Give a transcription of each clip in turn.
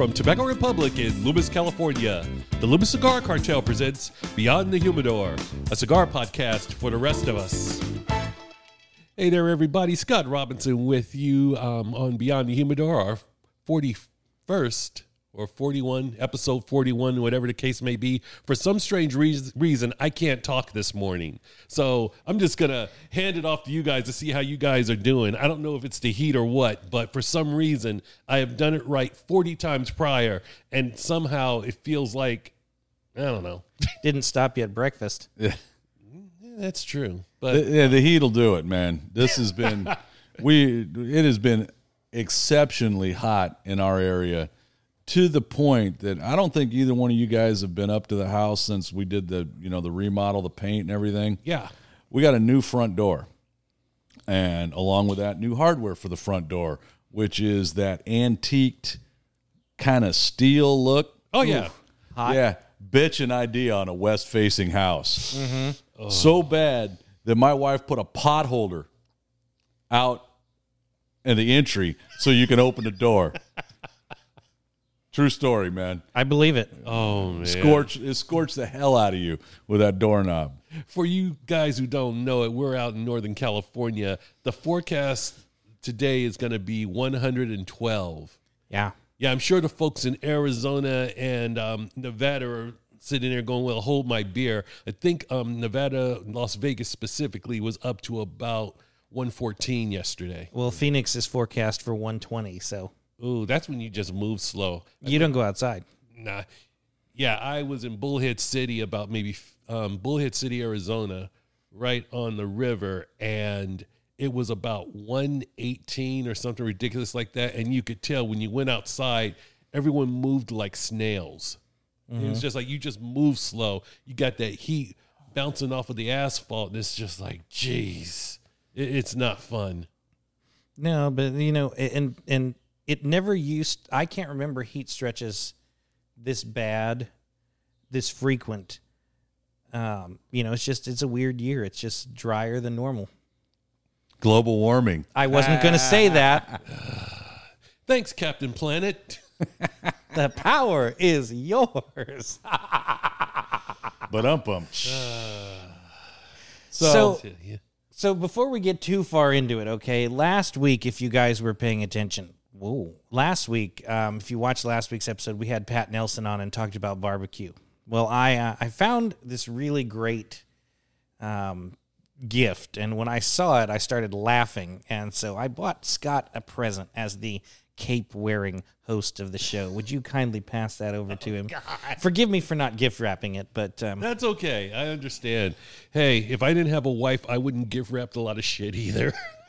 from Tobacco Republic in Loomis, California, the Loomis Cigar Cartel presents Beyond the Humidor, a cigar podcast for the rest of us. Hey there, everybody. Scott Robinson with you um, on Beyond the Humidor, our 41st or 41, episode 41, whatever the case may be. For some strange reas- reason, I can't talk this morning. So I'm just going to hand it off to you guys to see how you guys are doing. I don't know if it's the heat or what, but for some reason, I have done it right 40 times prior, and somehow it feels like, I don't know. Didn't stop you at breakfast. Yeah. That's true. But The- yeah, the heat'll do it, man. This has been we it has been exceptionally hot in our area to the point that I don't think either one of you guys have been up to the house since we did the you know the remodel, the paint and everything. yeah. We got a new front door. And along with that, new hardware for the front door, which is that antiqued kind of steel look. Oh, yeah. Yeah, bitch an idea on a west facing house. Mm-hmm. So bad that my wife put a pot holder out in the entry so you can open the door. True story, man. I believe it. Oh, man. Scorch it scorched the hell out of you with that doorknob. For you guys who don't know it, we're out in Northern California. The forecast today is going to be 112. Yeah. Yeah, I'm sure the folks in Arizona and um, Nevada are sitting there going, "Well, hold my beer." I think um, Nevada, Las Vegas specifically, was up to about 114 yesterday. Well, Phoenix is forecast for 120, so Ooh, that's when you just move slow. you don't go outside. Nah, yeah, I was in Bullhead City, about maybe um, Bullhead City, Arizona, right on the river, and it was about 118 or something ridiculous like that. And you could tell when you went outside, everyone moved like snails. It was just like you just move slow. You got that heat bouncing off of the asphalt, and it's just like, geez, it, it's not fun. No, but you know, and and it never used. I can't remember heat stretches this bad, this frequent. Um, you know, it's just it's a weird year. It's just drier than normal. Global warming. I wasn't going to say that. Thanks, Captain Planet. The power is yours. But ump um. So, Yeah. So before we get too far into it, okay, last week, if you guys were paying attention, whoa, last week, um, if you watched last week's episode, we had Pat Nelson on and talked about barbecue. Well, I uh, I found this really great um, gift, and when I saw it, I started laughing, and so I bought Scott a present as the cape wearing host of the show. Would you kindly pass that over to him? Forgive me for not gift wrapping it, but um, That's okay. I understand. Hey, if I didn't have a wife, I wouldn't gift wrapped a lot of shit either.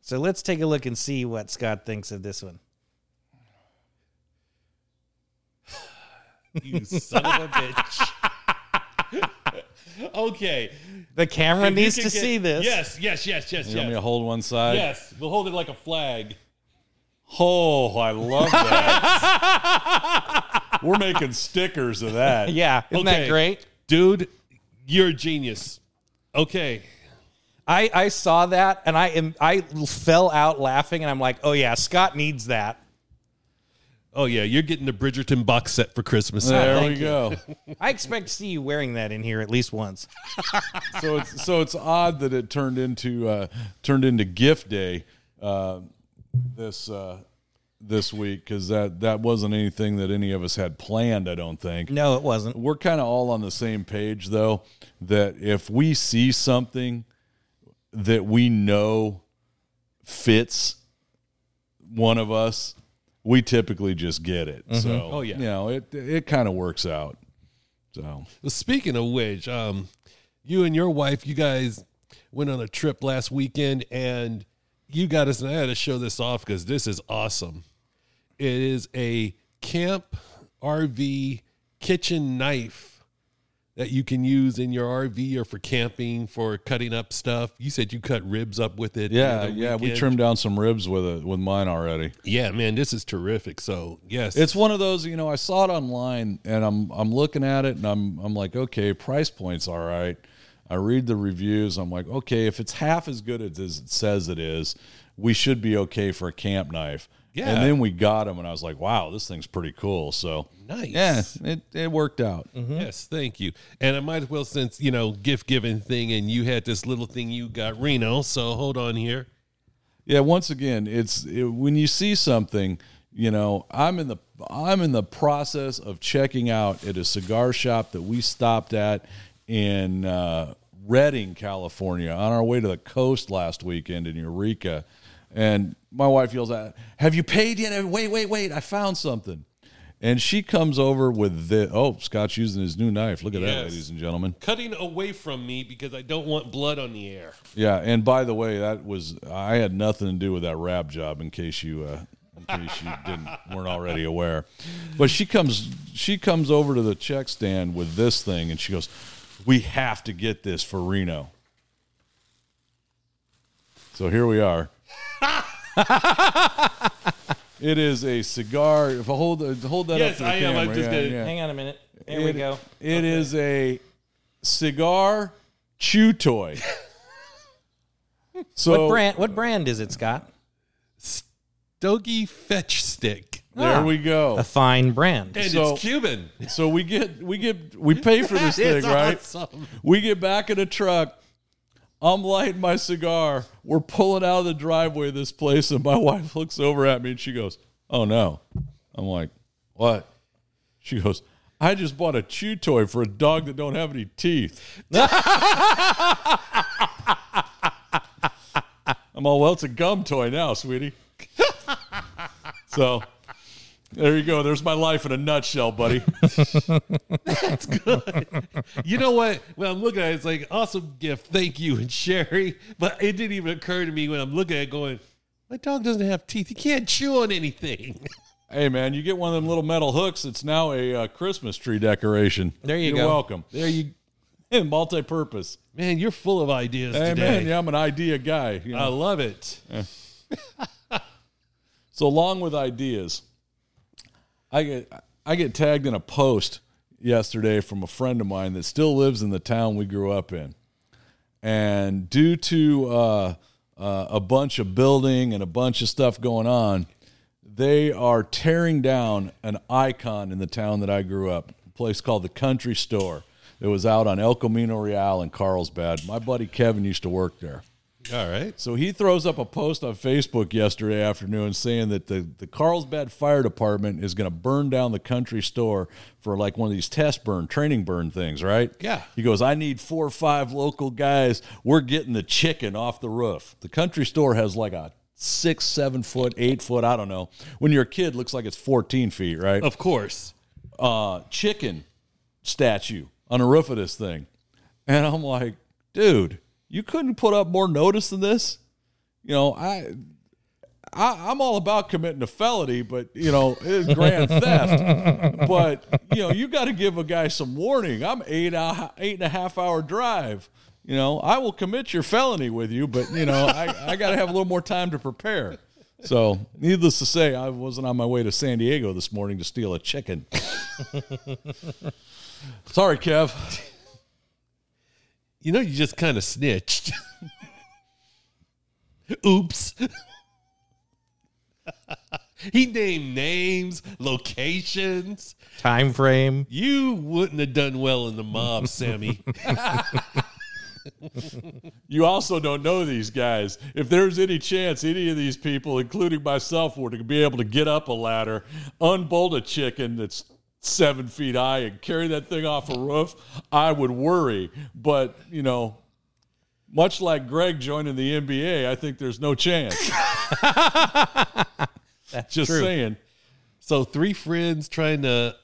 so let's take a look and see what Scott thinks of this one. you son of a bitch. okay. The camera If needs to get- see this. Yes, yes, yes, yes, You want me to hold one side? Yes, we'll hold it like a flag. Oh, I love that. We're making stickers of that. Yeah, isn't Okay. that great? Dude, you're a genius. Okay. I, I saw that and I am I fell out laughing and I'm like, oh yeah, Scott needs that. Oh yeah, you're getting the Bridgerton box set for Christmas. There we you. go. I expect to see you wearing that in here at least once. so it's so it's odd that it turned into uh, turned into gift day uh, this uh, this week because that that wasn't anything that any of us had planned. I don't think. No, it wasn't. We're kind of all on the same page though. That if we see something that we know fits one of us, we typically just get it. So Oh, yeah. you know it it kind of works out. So Well, speaking of which, um, you and your wife, you guys went on a trip last weekend, and you got us. And I had to show this off because this is awesome. It is a camp RV kitchen knife that you can use in your RV or for camping for cutting up stuff. You said you cut ribs up with it. yeah, yeah, we trimmed down some ribs with it with mine already. Yeah, man, this is terrific. So yes, It's one of those, you know, I saw it online and I'm I'm looking at it and I'm I'm like, okay, price point's all right. I read the reviews. I'm like, okay, if it's half as good as it says it is, we should be okay for a camp knife. Yeah. And then we got them, and I was like, wow, this thing's pretty cool. So, Nice. yeah, it, it worked out. Yes, thank you. And I might as well, since you know, gift giving thing, and you had this little thing you got, Reno. So hold on here. Yeah, once again, it's it, when you see something, you know, I'm in the I'm in the process of checking out at a cigar shop that we stopped at in uh, Redding, California, on our way to the coast last weekend in Eureka, and my wife yells out, "Have you paid yet? Wait, wait, wait! I found something." And she comes over with the oh, Scott's using his new knife. Look at that, ladies and gentlemen. Cutting away from me because I don't want blood on the air. Yeah, and by the way, that was I had nothing to do with that wrap job. In case you, uh, in case you didn't weren't already aware, but she comes she comes over to the check stand with this thing, and she goes, "We have to get this for Reno." So here we are. it is a cigar. If I hold hold that Yes, up to the I am. I'm just yeah, gonna- yeah. Hang on a minute. There we It- go. It is a cigar chew toy. so What brand? What brand is it, Scott? Stogie Fetch Stick. there Ah. we go. A fine brand. And So- it's Cuban. So we get we get we pay for this thing, It's right? awesome. We get back in a truck. I'm lighting my cigar. We're pulling out of the driveway of this place, and my wife looks over at me and she goes, "Oh no!" I'm like, "What?" She goes, "I just bought a chew toy for a dog that don't have any teeth." I'm all, "Well, it's a gum toy now, sweetie." so. There you go. There's my life in a nutshell, buddy. That's good. You know what? When I'm looking at it, it's like awesome gift. Thank you and Sherry. But it didn't even occur to me when I'm looking at it going, my dog doesn't have teeth. He can't chew on anything. Hey man, you get one of them little metal hooks. It's now a uh, Christmas tree decoration. There you You're go. welcome. There you, And multi-purpose. man, you're full of ideas Hey today. man, yeah, I'm an idea guy. you know. I love it. so along with ideas, I get I get tagged in a post yesterday from a friend of mine that still lives in the town we grew up in, and due to uh, uh, a bunch of building and a bunch of stuff going on, they are tearing down an icon in the town that I grew up, a place called the Country Store. It was out on El Camino Real in Carlsbad. My buddy Kevin used to work there. All right. So he throws up a post on Facebook yesterday afternoon saying that the, the Carlsbad Fire Department is going to burn down the country store for like one of these test burn, training burn things, right? Yeah. He goes, I need four or five local guys. We're getting the chicken off the roof. The country store has like a six, seven foot, eight foot, I don't know. When you're a kid, looks like it's 14 feet, right? Of course. uh, chicken statue on the roof of this thing. And I'm like, dude, you couldn't put up more notice than this? You know, I. I, I'm all about committing a felony, but you know, it's grand theft. But you know, you got to give a guy some warning. I'm eight a- eight and a half hour drive. You know, I will commit your felony with you, but you know, I, I got to have a little more time to prepare. So, needless to say, I wasn't on my way to San Diego this morning to steal a chicken. Sorry, Kev. You know, you just kind of snitched. Oops. he named names, locations. Time frame. You wouldn't have done well in the mob, Sammy. You also don't know these guys. If there's any chance any of these people, including myself, were to be able to get up a ladder, unbolt a chicken that's seven feet high, and carry that thing off a roof, I would worry. But, you know, much like Greg joining the NBA, I think there's no chance. That's Just true. saying. so, three friends trying to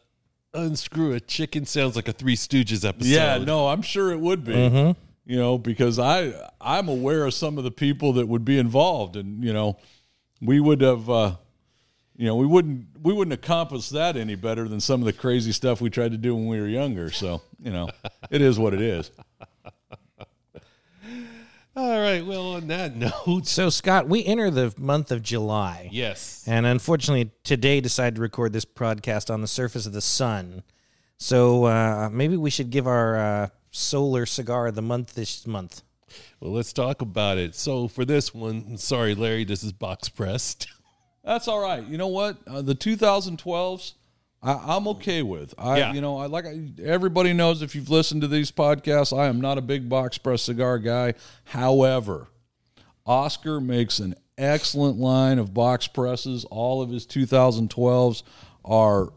unscrew a chicken sounds like a Three Stooges episode. Yeah, no, I'm sure it would be. You know, because I I'm aware of some of the people that would be involved, and you know, we would have, uh, you know, we wouldn't we wouldn't accomplish that any better than some of the crazy stuff we tried to do when we were younger. So you know, it is what it is. All right. Well, on that note, So, Scott, we enter the month of July. yes. And unfortunately, today decided to record this podcast on the surface of the sun. So uh, maybe we should give our uh, solar cigar of the month this month. Well, let's talk about it. So, for this one, sorry, Larry, this is box pressed. That's all right. You know what? Uh, the 2012s, I, I'm okay with. I, Yeah. you know, I like everybody knows if you've listened to these podcasts, I am not a big box press cigar guy. However, Oscar makes an excellent line of box presses. All of his 2012s are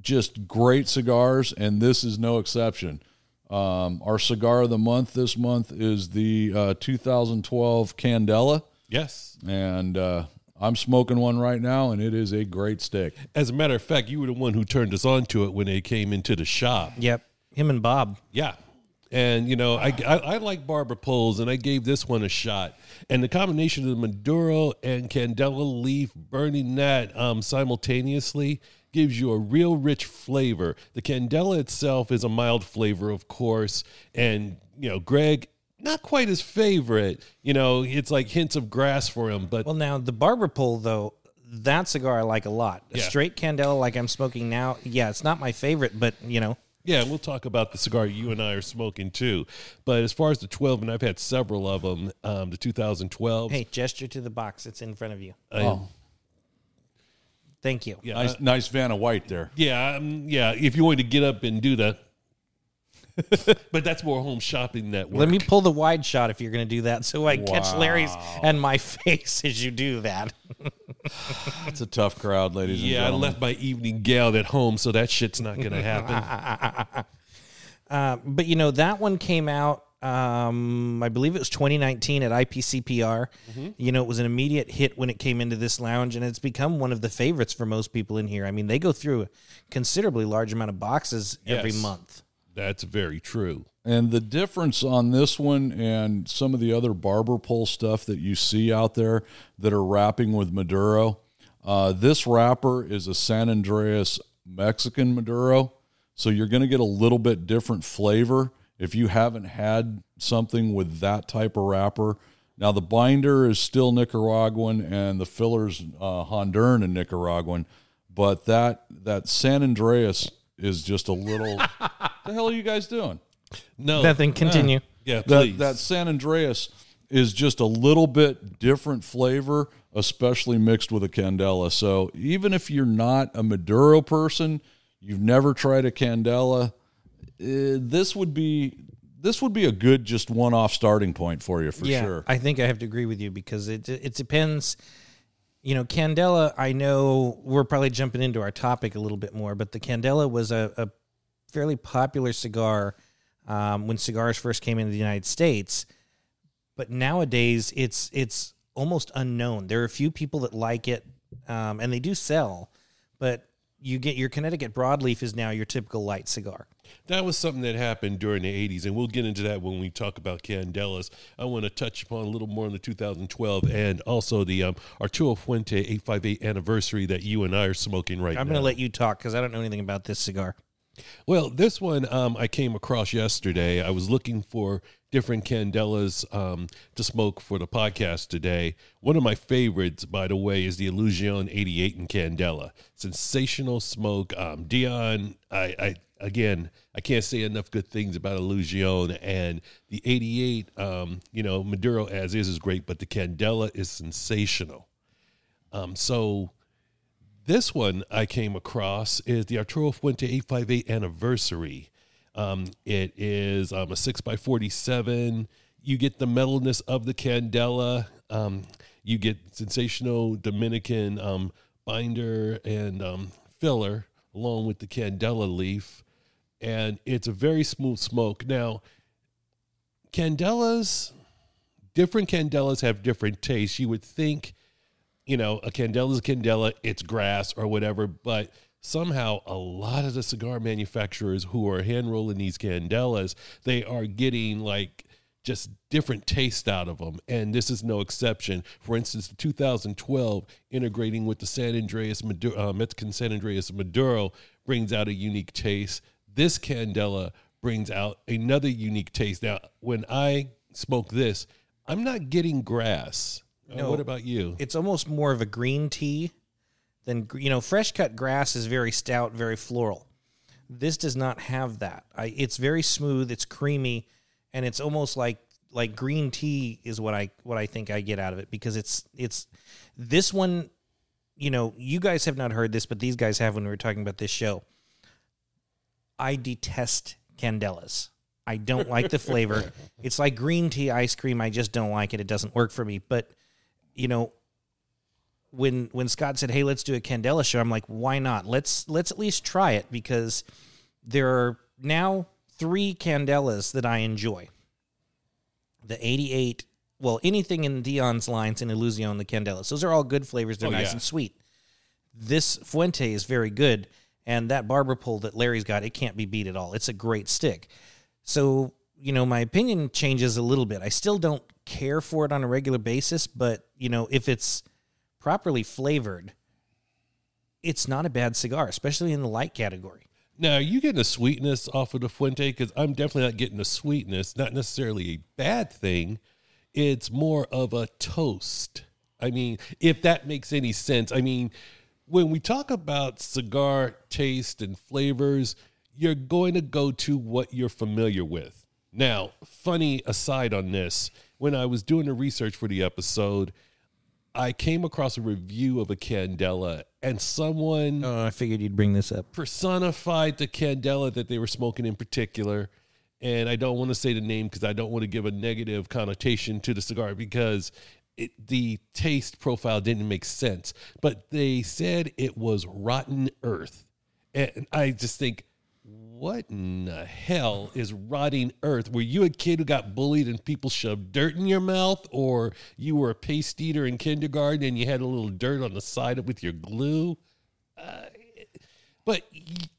just great cigars, and this is no exception. Um, our cigar of the month this month is the uh, 2012 Candela, Yes. and uh, I'm smoking one right now, and it is a great stick. As a matter of fact, you were the one who turned us on to it when they came into the shop. Yep. Him and Bob. Yeah. And, you know, I, I, I like barber poles, and I gave this one a shot. And the combination of the Maduro and Candela leaf, burning that um, simultaneously, gives you a real rich flavor. The Candela itself is a mild flavor, of course. And, you know, Greg, not quite his favorite. You know, it's like hints of grass for him. But Well, now the barber pole though, that cigar I like a lot. A Yeah. straight Candela like I'm smoking now. Yeah, it's not my favorite, but you know, Yeah, we'll talk about the cigar you and I are smoking too. But as far as the 12, and I've had several of them, um, the 2012. hey, gesture to the box. It's in front of you. I- Thank you. yeah, Nice, nice Vanna White there. Yeah, um, yeah. If you wanted to get up and do that, but that's more home shopping network. Let me pull the wide shot if you're going to do that, so I catch Larry's and my face as you do that. It's a tough crowd, ladies and yeah, I left my evening gown at home, so that shit's not going to happen. Uh, but you know that one came out. Um, I believe it was 2019 at IPCPR. You know, it was an immediate hit when it came into this lounge, and it's become one of the favorites for most people in here. I mean, they go through a considerably large amount of boxes every month. That's very true. And the difference on this one and some of the other barber pole stuff that you see out there that are wrapping with Maduro, uh, this wrapper is a San Andreas Mexican Maduro. So you're going to get a little bit different flavor if you haven't had something with that type of wrapper. Now, the binder is still Nicaraguan and the filler's uh, Honduran and Nicaraguan, but that, that San Andreas is just a little. the hell are you guys doing? No, Nothing. Continue. yeah, that please. that San Andreas is just a little bit different flavor, especially mixed with a Candela. So even if you're not a Maduro person, you've never tried a Candela, eh, this would be this would be a good just one-off starting point for you for yeah, sure. I think I have to agree with you because it it depends. You know, Candela. I know we're probably jumping into our topic a little bit more, but the Candela was a, a fairly popular cigar um, when cigars first came into the United States. But nowadays, it's it's almost unknown. There are a few people that like it, um, and they do sell. But you get your Connecticut broadleaf is now your typical light cigar. That was something that happened during the 80s, and we'll get into that when we talk about Candelas. I want to touch upon a little more on the 2012 and also the um, Arturo Fuente 858 anniversary that you and I are smoking right now. I'm going to let you talk because I don't know anything about this cigar. Well, this one um, I came across yesterday. I was looking for different candelas um, to smoke for the podcast today. One of my favorites, by the way, is the Illusion 88 in Candela. Sensational smoke. Um, Dion, I, I again, I can't say enough good things about Illusion. And the 88, um, you know, Maduro as is is great, but the Candela is sensational. Um, so this one I came across is the Arturo Fuente 858 anniversary. Um, it is um, a 6x47. You get the metalness of the Candela. Um, you get sensational Dominican um, binder and um, filler along with the Candela leaf. And it's a very smooth smoke. Now, Candelas, different Candelas have different tastes. You would think you know, a candela is a candela, it's grass or whatever, but somehow a lot of the cigar manufacturers who are hand rolling these candelas, they are getting like just different taste out of them. And this is no exception. For instance, the 2012 integrating with the San Andreas Maduro, uh, Mexican San Andreas Maduro brings out a unique taste. This candela brings out another unique taste. Now, when I smoke this, I'm not getting grass. Uh, No. what about you? it's almost more of a green tea than you know fresh cut grass is very stout very floral this does not have that I, it's very smooth it's creamy and it's almost like like green tea is what i what i think i get out of it because it's it's this one you know, you guys have not heard this, but these guys have when we were talking about this show. I detest candelas. I don't like the flavor. It's like green tea ice cream. I just don't like it. It doesn't work for me. But you know, when when Scott said, "Hey, let's do a candela show," I'm like, "Why not? Let's let's at least try it because there are now three candelas that I enjoy. The 88, well, anything in Dion's lines and Illusion, the candelas. Those are all good flavors. They're Oh, nice yeah. and sweet. This Fuente is very good, and that barber pole that Larry's got, it can't be beat at all. It's a great stick. So, you know, my opinion changes a little bit. I still don't care for it on a regular basis, but, you know, if it's properly flavored, it's not a bad cigar, especially in the light category. Now, you getting a sweetness off of the Fuente? Because I'm definitely not getting a sweetness, not necessarily a bad thing. It's more of a toast. I mean, if that makes any sense. I mean, when we talk about cigar taste and flavors, you're going to go to what you're familiar with. Now, funny aside on this, when I was doing the research for the episode, I came across a review of a Candela, and someone Oh, I figured you'd bring this up. personified the candela that they were smoking in particular. And I don't want to say the name because I don't want to give a negative connotation to the cigar because it, the taste profile didn't make sense. But they said it was rotten earth. And I just think, what in the hell is rotting earth? Were you a kid who got bullied and people shoved dirt in your mouth? Or you were a paste eater in kindergarten and you had a little dirt on the side with your glue? Uh, but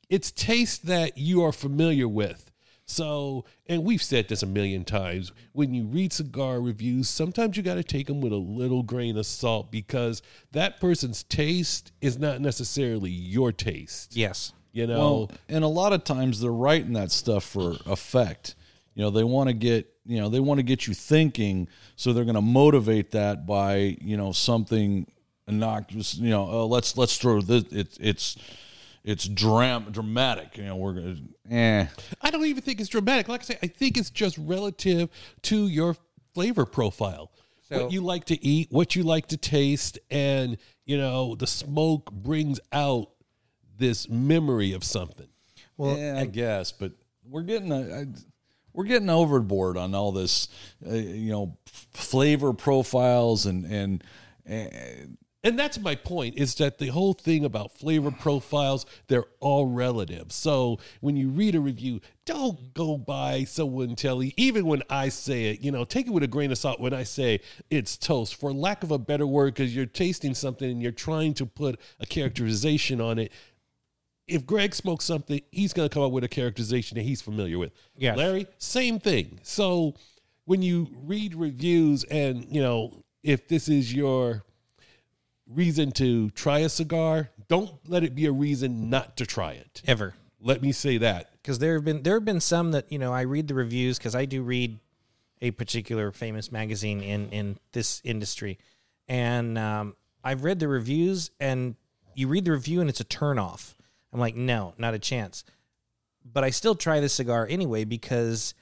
it's taste that you are familiar with. So, and we've said this a million times when you read cigar reviews, sometimes you got to take them with a little grain of salt because that person's taste is not necessarily your taste. Yes. You know, Well, and a lot of times they're writing that stuff for effect. You know, they want to get you know they want to get you thinking, so they're going to motivate that by you know something innocuous. You know, oh, let's let's throw this. It's it's it's dram dramatic. You know, we're gonna eh. I don't even think it's dramatic. Like I say, I think it's just relative to your flavor profile. So- what you like to eat, what you like to taste, and you know, the smoke brings out this memory of something. Well, yeah, I guess, but we're getting a, I, we're getting overboard on all this, uh, you know, f- flavor profiles and and. and And that's my point is that the whole thing about flavor profiles, they're all relative. So when you read a review, don't go by someone telling, even when I say it, you know, take it with a grain of salt when I say it's toast, for lack of a better word, because you're tasting something and you're trying to put a characterization on it. If Greg smokes something, he's going to come up with a characterization that he's familiar with. Yes. Larry, same thing. So when you read reviews and, you know, if this is your reason to try a cigar, don't let it be a reason not to try it. ever. Let me say that. because there have been there have been some that you know I read the reviews because I do read a particular famous magazine in in this industry, and um, I've read the reviews and you read the review and it's a turn off. I'm like, no, not a chance. But I still try the cigar anyway because,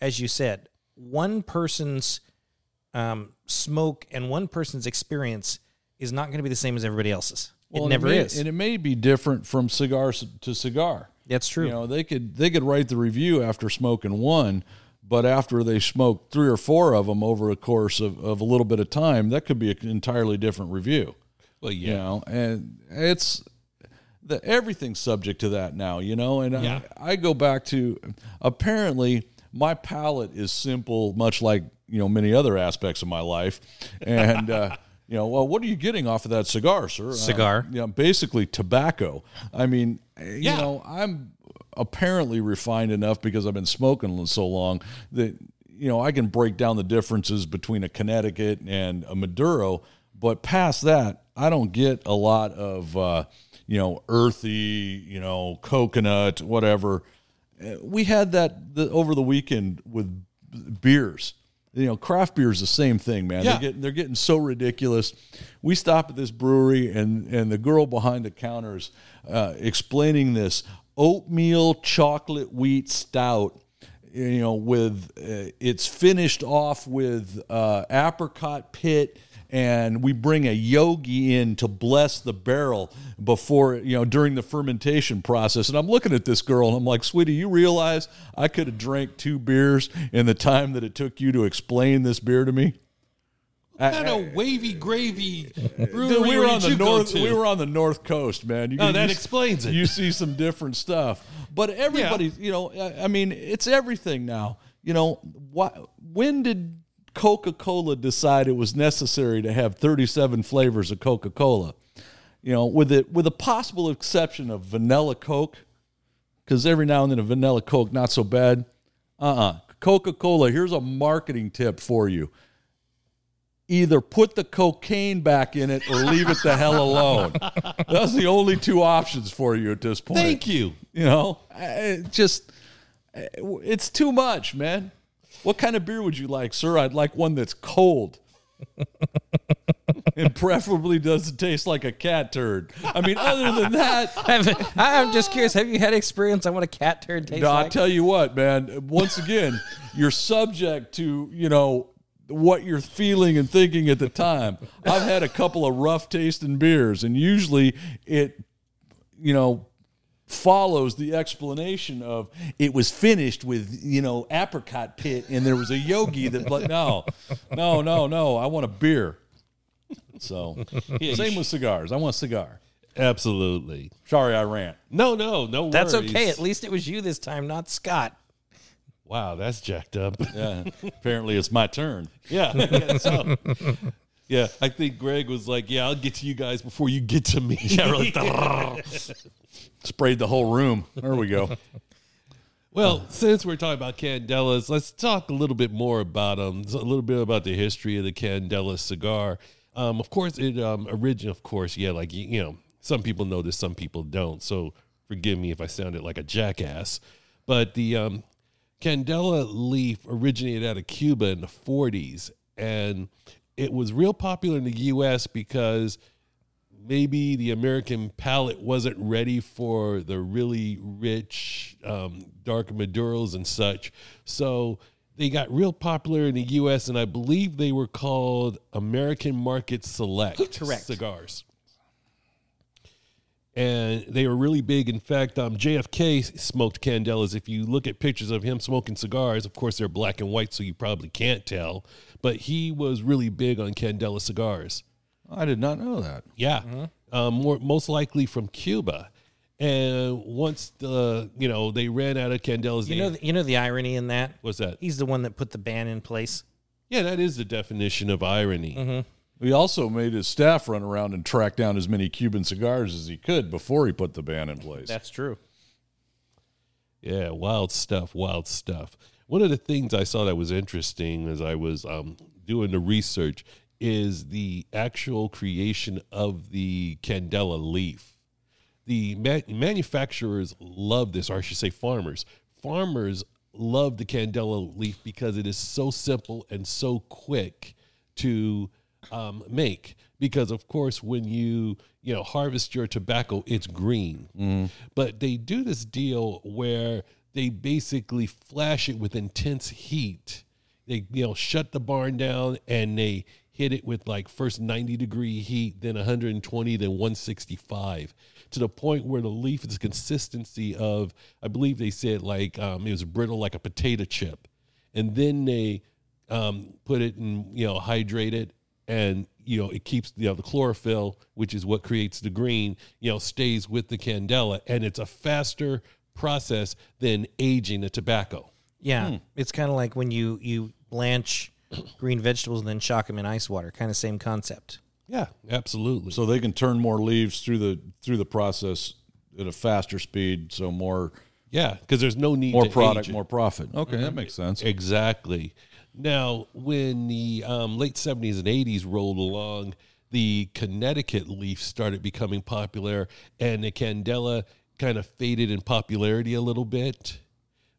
as you said, one person's um, smoke and one person's experience is not going to be the same as everybody else's. Well, it and never may, is. and it may be different from cigar to cigar. That's true. You know, they could they could write the review after smoking one, but after they smoke three or four of them over a course of, of a little bit of time, that could be an entirely different review. Well, You yeah. know, and it's the everything's subject to that now. You know, and Yeah. I, I go back to apparently my palate is simple, much like you know many other aspects of my life, and. uh You know, well, what are you getting off of that cigar, sir? Uh, Cigar. yeah, basically tobacco. I mean, you know, I'm apparently refined enough because I've been smoking so long that you know I can break down the differences between a Connecticut and a Maduro. But past that, I don't get a lot of uh, you know earthy, you know, coconut, whatever. Uh, We had that the, over the weekend with beers. You know, craft beer is the same thing, man. Yeah. They're getting they're getting so ridiculous. We stop at this brewery, and and the girl behind the counters uh, explaining this oatmeal chocolate wheat stout. You know, with uh, it's finished off with uh, apricot pit and we bring a yogi in to bless the barrel before you know during the fermentation process. And I'm looking at this girl and I'm like, sweetie, you realize I could have drank two beers in the time that it took you to explain this beer to me. What kind of wavy gravy brewery we were on the you north. We were on the north coast, man. You, Oh, that you- explains it. You see some different stuff, but everybody, you know, I I mean, it's everything now. You know, why, when did Coca Cola decide it was necessary to have thirty-seven flavors of Coca Cola? You know, with it, with a possible exception of vanilla Coke, because every now and then a vanilla Coke not so bad. Uh uh Coca Cola. Here's a marketing tip for you either put the cocaine back in it or leave it the hell alone. That's the only two options for you at this point. Thank you. You know, it just it's too much, man. What kind of beer would you like, sir? I'd like one that's cold. and preferably doesn't taste like a cat turd. I mean, other than that, I'm just curious. Have you had experience on what a cat turd tastes like? no, I like? tell you what, man. Once again, you're subject to you know what you're feeling and thinking at the time. I've had a couple of rough tasting beers, and usually it, you know, follows the explanation of it was finished with you know apricot pit, and there was a yogi that. But no, no, no, no. I want a beer. So yeah, same with cigars. I want a cigar. Absolutely. Sorry, I rant. No, no, no That's worries. okay. At least it was you this time, not Scott. Wow, that's jacked up. Yeah, apparently it's my turn. Yeah. So. Yeah, I think Greg was like, "Yeah, I'll get to you guys before you get to me." Yeah, really. Sprayed the whole room. There we go. well, since we're talking about Candelas, let's talk a little bit more about them. a little bit about the history of the Candela cigar. Um, of course, it um, origin. Of course, yeah, like you, you know, some people know this, some people don't. So forgive me if I sounded like a jackass. But the um, Candela leaf originated out of Cuba in the 40s, and it was real popular in the U.S. because maybe the American palate wasn't ready for the really rich um, dark Maduros and such. So they got real popular in the U.S. and I believe they were called American Market Select Correct. cigars. And they were really big. In fact, um, JFK smoked Candelas. If you look at pictures of him smoking cigars, of course they're black and white, so you probably can't tell. But he was really big on Candela cigars. I did not know that. Yeah, um, more most likely from Cuba. And once the you know they ran out of Candelas, You know, the, you know the irony in that. what's that? He's the one that put the ban in place. Yeah, that is the definition of irony. He also made his staff run around and track down as many Cuban cigars as he could before he put the ban in place. That's true. Yeah, wild stuff, wild stuff. One of the things I saw that was interesting as I was um, doing the research is the actual creation of the Candela leaf. The ma- manufacturers love this, or I should say, farmers. Farmers love the Candela leaf because it is so simple and so quick to um, make. Because of course, when you you know harvest your tobacco, it's green. But they do this deal where they basically flash it with intense heat. They you know shut the barn down and they hit it with like first 90 degree heat, then 120, then 165 to the point where the leaf is consistency of I believe they said like um, it was brittle like a potato chip, and then they um, put it in you know hydrate it and you know it keeps you know the chlorophyll which is what creates the green you know stays with the candela and it's a faster process than aging the tobacco Yeah, it's kind of like when you you blanch green vegetables and then shock them in ice water. Kind of same concept. yeah absolutely so they can turn more leaves through the through the process at a faster speed, so more yeah because there's no need more to product, age more profit. Okay, that makes sense. Exactly. Now, when the um, late 70s and 80s rolled along, the Connecticut leaf started becoming popular, and the Candela kind of faded in popularity a little bit.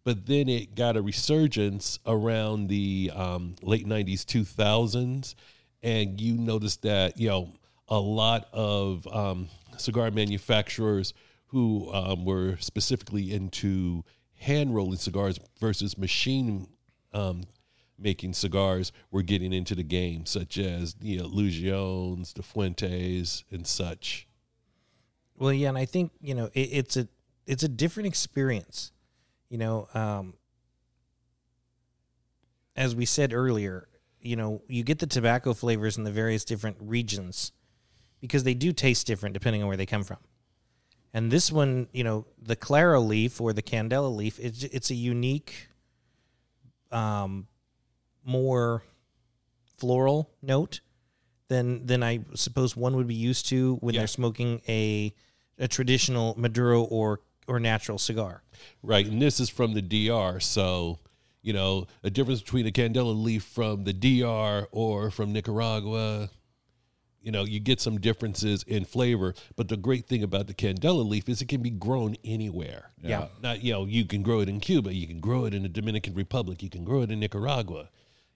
But then it got a resurgence around the um, late 90s, 2000s. And you noticed that, you know, a lot of um, cigar manufacturers who um, were specifically into hand rolling cigars versus machine um, making cigars were getting into the game, such as you know the Fuentes, and such. Well, yeah, and I think you know it, it's a it's a different experience. You know, um, as we said earlier, you know, you get the tobacco flavors in the various different regions because they do taste different depending on where they come from. And this one, you know, the Clara leaf or the Candela leaf, it's it's a unique, um, more floral note than than I suppose one would be used to when Yeah. they're smoking a a traditional Maduro or or natural cigar. Right, and this is from the DR, so you know a difference between a candela leaf from the DR or from Nicaragua. You know, you get some differences in flavor, but the great thing about the candela leaf is it can be grown anywhere. Yeah. Not you know, you can grow it in Cuba, you can grow it in the Dominican Republic, you can grow it in Nicaragua.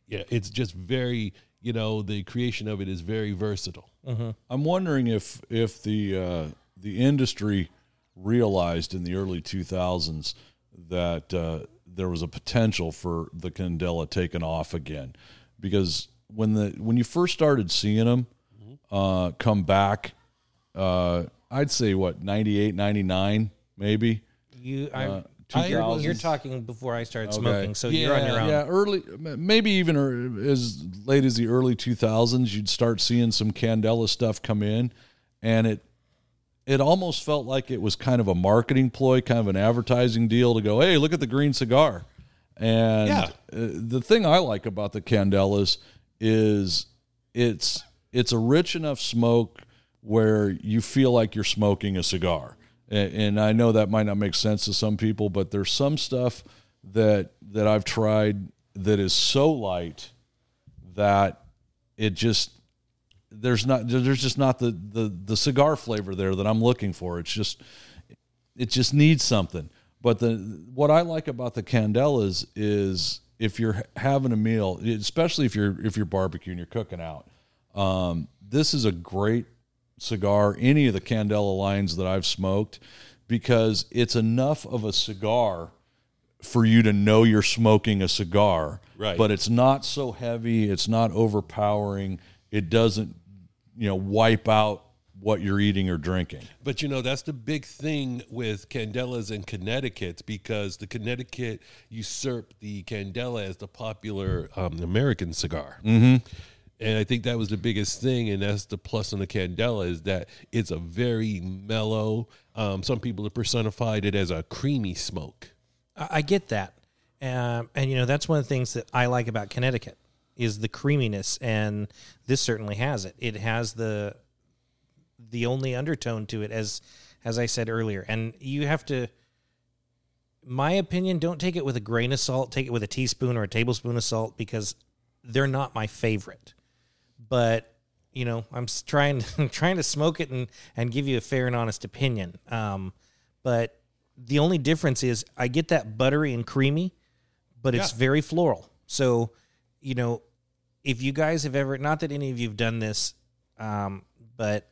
Yeah, it's just very, you know, the creation of it is very versatile. I'm wondering if if the uh, the industry realized in the early 2000s that uh, there was a potential for the Candela taking off again, because when the when you first started seeing them uh, come back, uh, I'd say what 98, 99 maybe. You, I, Uh, you're, you're talking before I started smoking, so you're on your own. Yeah, early, maybe even er- as late as the early 2000s, you'd start seeing some Candela stuff come in, and it it almost felt like it was kind of a marketing ploy, kind of an advertising deal to go, hey, look at the green cigar. And Yeah. uh, the thing I like about the Candelas is it's it's a rich enough smoke where you feel like you're smoking a cigar. And, and I know that might not make sense to some people, but there's some stuff that that I've tried that is so light that it just there's not there's just not the the the cigar flavor there that I'm looking for. It's just it just needs something. But the what I like about the candelas is if you're having a meal, especially if you're if you're barbecuing, you're cooking out. Um, this is a great cigar. Any of the candela lines that I've smoked, because it's enough of a cigar for you to know you're smoking a cigar. Right. But it's not so heavy. It's not overpowering. It doesn't, you know, wipe out what you're eating or drinking. But you know, that's the big thing with Candelas and Connecticut because the Connecticut usurped the Candela as the popular um, American cigar. Mm-hmm. And I think that was the biggest thing, and that's the plus on the Candela is that it's a very mellow. Um, some people have personified it as a creamy smoke. I, I get that, um, and you know that's one of the things that I like about Connecticut is the creaminess, and this certainly has it. It has the the only undertone to it, as as I said earlier, and you have to. My opinion, don't take it with a grain of salt. Take it with a teaspoon or a tablespoon of salt because they're not my favorite. But you know, I'm trying trying to smoke it and and give you a fair and honest opinion. Um, but the only difference is I get that buttery and creamy, but it's Yeah. very floral. So, you know, if you guys have ever, not that any of you have done this, um, but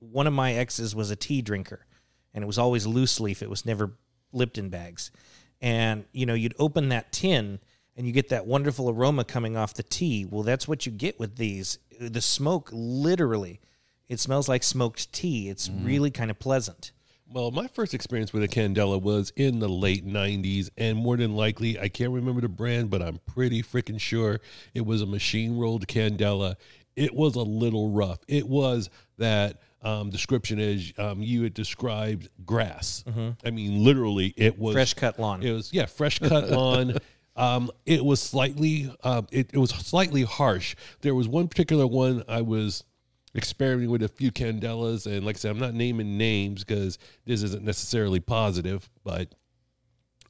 one of my exes was a tea drinker and it was always loose leaf. It was never Lipton bags. And, you know, you'd open that tin and you get that wonderful aroma coming off the tea. Well, that's what you get with these. The smoke, literally, it smells like smoked tea. It's really kind of pleasant. Well, my first experience with a Candela was in the late 90s, and more than likely, I can't remember the brand, but I'm pretty freaking sure it was a machine rolled Candela. It was a little rough. It was that um, description as um, you had described grass. I mean, literally, it was Fresh cut lawn. It was, yeah, fresh cut lawn. Um, it was slightly, um, it, it was slightly harsh. There was one particular one I was experimenting with a few candelas. And like i said i'm not naming names because this isn't necessarily positive but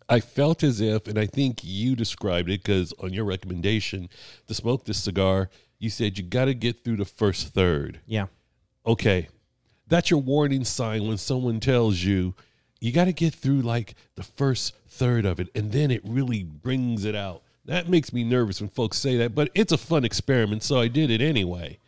i felt as if and i think you described it because on your recommendation to smoke this cigar you said you got to get through the first third. Yeah. okay. That's your warning sign when someone tells you you got to get through like the first third of it and then it really brings it out. That makes me nervous when folks say that but it's a fun experiment so i did it anyway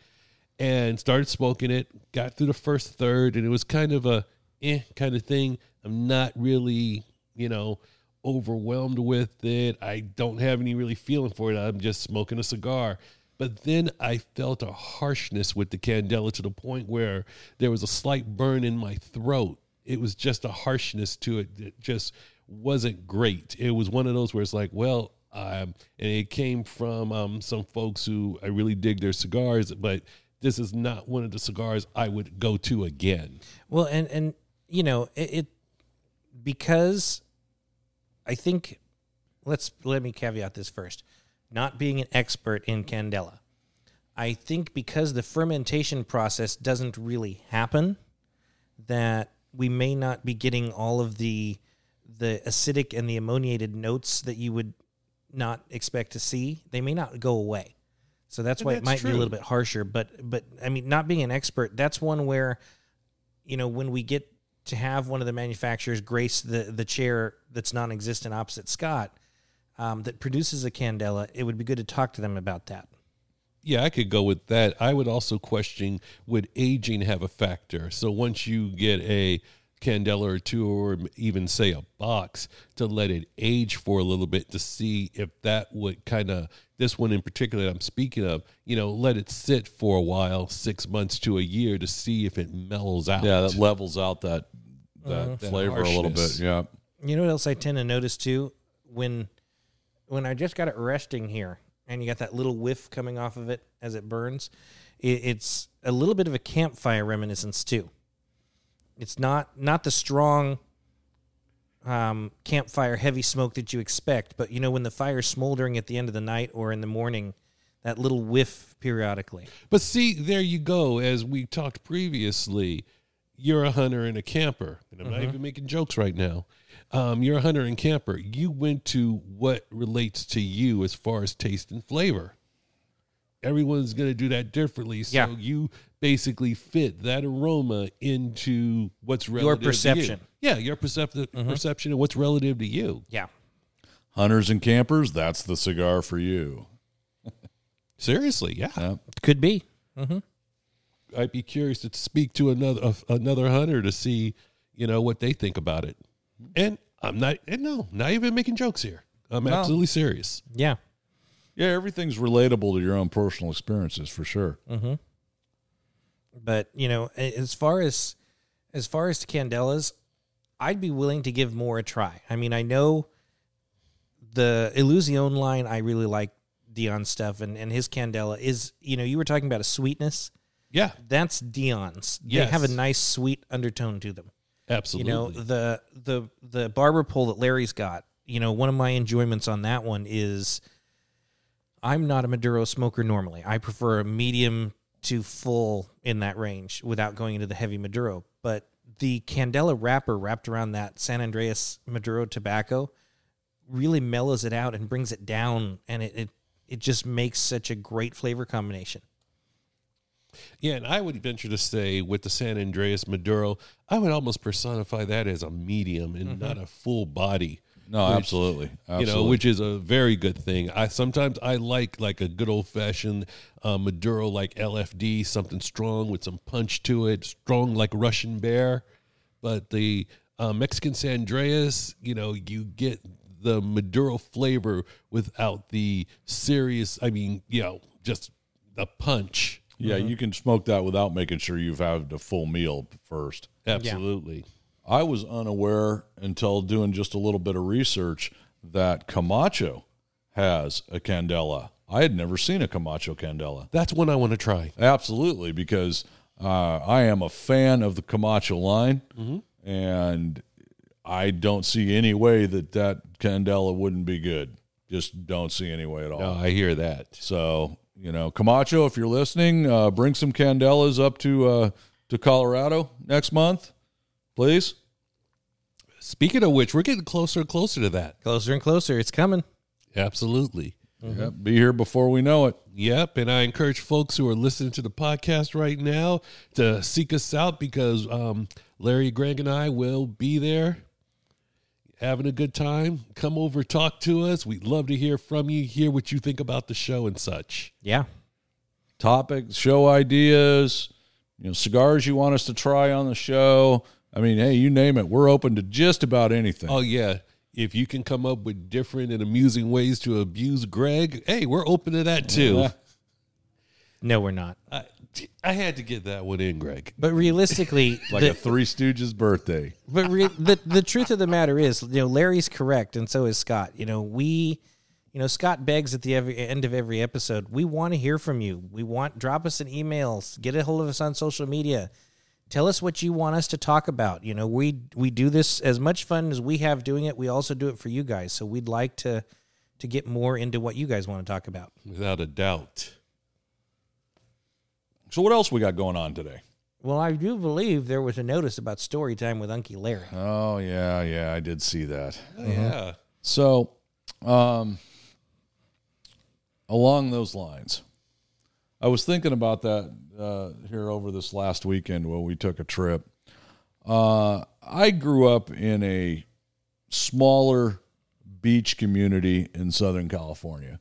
and started smoking it got through the first third and it was kind of a eh kind of thing i'm not really you know overwhelmed with it. I don't have any really feeling for it. I'm just smoking a cigar. But then I felt a harshness with the Candela to the point where there was a slight burn in my throat. It was just a harshness to it that just wasn't great. It was one of those where it's like, well, um, and it came from um, some folks who I really dig their cigars, but this is not one of the cigars I would go to again. Well, and and you know it, it because I think let's let me caveat this first. Not being an expert in Candela, I think because the fermentation process doesn't really happen, that we may not be getting all of the the acidic and the ammoniated notes that you would not expect to see. They may not go away. So that's And why it that's might be a little bit harsher. But but I mean, not being an expert, that's one where, you know, when we get to have one of the manufacturers grace the the chair that's non-existent opposite Scott, um, that produces a candela, it would be good to talk to them about that. Yeah, I could go with that. I would also question would aging have a factor? So once you get a candela or two, or even say a box, to let it age for a little bit to see if that would kind of this one in particular that I'm speaking of, you know, let it sit for a while, six months to a year, to see if it mellows out. Yeah, that levels out that that That flavor a little bit. Yeah. You know what else I tend to notice too when when I just got it resting here and you got that little whiff coming off of it as it burns, it, it's a little bit of a campfire reminiscence too. It's not not the strong um, campfire heavy smoke that you expect, but you know when the fire's smoldering at the end of the night or in the morning, that little whiff periodically. But see, there you go. As we talked previously, you're a hunter and a camper. And I'm not even making jokes right now. Um, you're a hunter and camper. You went to what relates to you as far as taste and flavor. Everyone's going to do that differently. So Yeah. you basically fit that aroma into what's relative to you. perception. Yeah, your perceptive perception and what's relative to you. Yeah. Hunters and campers, that's the cigar for you. Seriously, yeah. Yeah. Could be. I'd be curious to speak to another uh, another hunter to see, you know, what they think about it. And I'm not, and no, not even making jokes here. I'm absolutely serious. Yeah. Yeah, everything's relatable to your own personal experiences for sure. But you know as far as as far as candelas i'd be willing to give more a try. I mean i know the illusion line i really like dion stuff and, and his candela is you know you were talking about a sweetness. Yeah, that's dion's. They have a nice sweet undertone to them. Absolutely. you know the the the barber pole that larry's got you know one of my enjoyments on that one is i'm not a maduro smoker normally. I prefer a medium to full in that range without going into the heavy maduro but the candela wrapper wrapped around that san andreas maduro tobacco really mellows it out and brings it down and it it, it just makes such a great flavor combination yeah, and I would venture to say with the San Andreas Maduro, I would almost personify that as a medium and mm-hmm. not a full body. No, Which, absolutely. absolutely. You know, which is a very good thing. I sometimes I like like a good old fashioned uh, Maduro like LFD, something strong with some punch to it, strong like Russian bear. But the uh, Mexican San Andreas, you know, you get the Maduro flavor without the serious. I mean, you know, just the punch. yeah, you can smoke that without making sure you've had a full meal first. Absolutely. I was unaware until doing just a little bit of research that Camacho has a candela. I had never seen a Camacho candela. That's one I want to try. Absolutely, because uh, I am a fan of the Camacho line, and I don't see any way that that candela wouldn't be good. Just don't see any way at all. Oh, I hear that. So you know, Camacho, if you're listening, uh, bring some candelas up to uh, to Colorado next month, please. Speaking of which, we're getting closer and closer to that. closer and closer it's coming Absolutely. Yep, be here before we know it. Yep, and I encourage folks who are listening to the podcast right now to seek us out because um, Larry, Greg, and I will be there having a good time. Come over, talk to us. We'd love to hear from you, hear what you think about the show and such. yeah topics, show ideas, you know, cigars you want us to try on the show. I mean, hey, you name it. We're open to just about anything. Oh yeah, if you can come up with different and amusing ways to abuse Greg, hey, we're open to that too. No, we're not. I, I had to get that one in, Greg. But realistically, Like the, a Three Stooges birthday. but re, the the truth of the matter is, you know, Larry's correct, and so is Scott. You know, we, you know, Scott begs at the every, end of every episode. We want to hear from you. We want drop us an email, get a hold of us on social media. Tell us what you want us to talk about. You know, we we do this as much fun as we have doing it. We also do it for you guys. So we'd like to to get more into what you guys want to talk about. Without a doubt. So what else we got going on today? Well, I do believe there was a notice about story time with Unky Larry. Oh yeah, yeah, I did see that. Oh, Yeah. So, um, along those lines, I was thinking about that uh, here over this last weekend when we took a trip. Uh, I grew up in a smaller beach community in Southern California.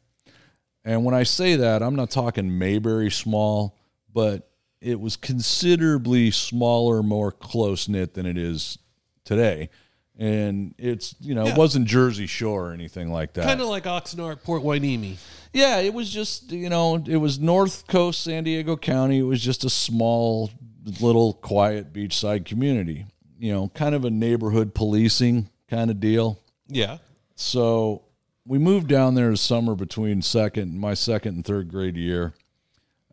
And when I say that, I'm not talking Mayberry small, but it was considerably smaller, more close knit than it is today. And it's, you know, Yeah. it wasn't Jersey Shore or anything like that. Kind of like Oxnard, Port Hueneme. Yeah, it was just you know it was North Coast San Diego County. It was just a small, little, quiet beachside community. You know, kind of a neighborhood policing kind of deal. Yeah. So we moved down there this summer between second my second and third grade year.